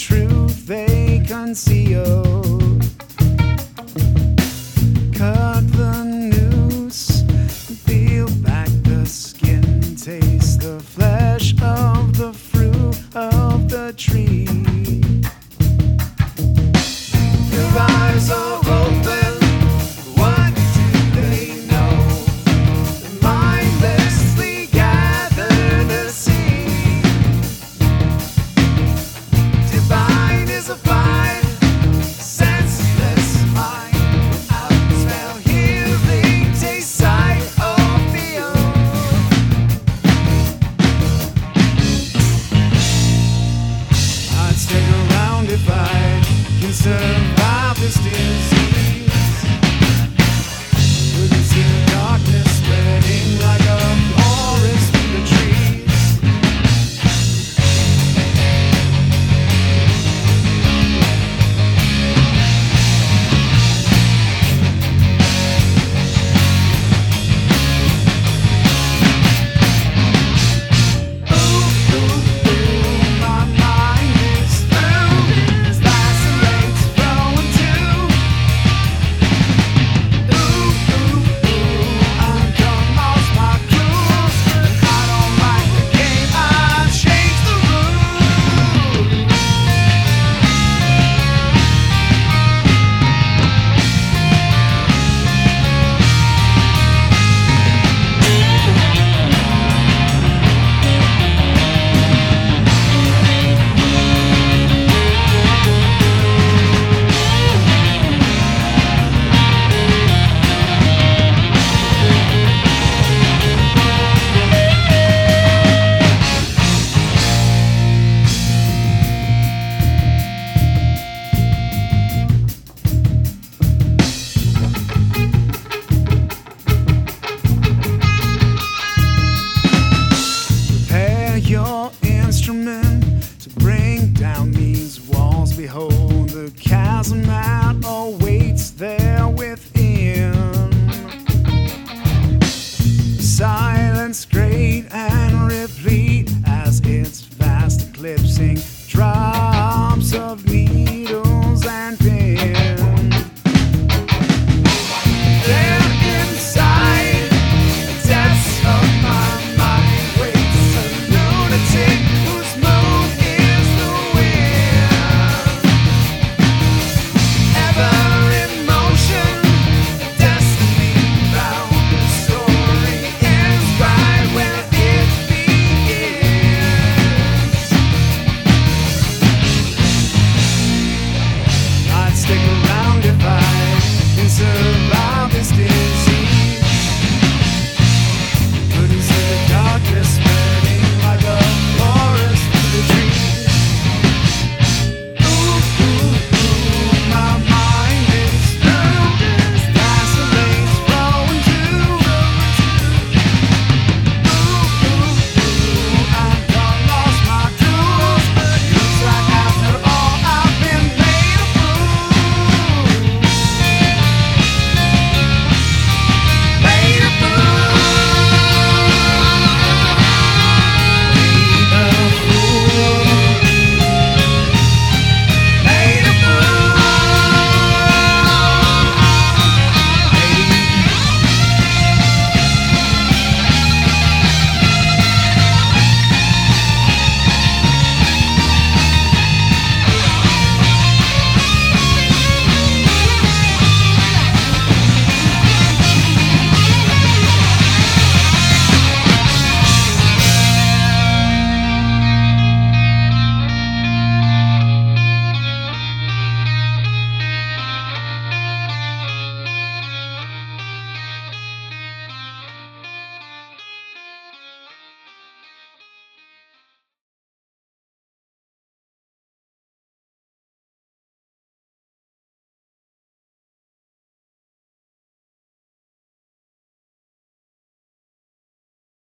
truth they conceal. Cut the noose, peel back the skin, taste the flesh of the fruit of the tree.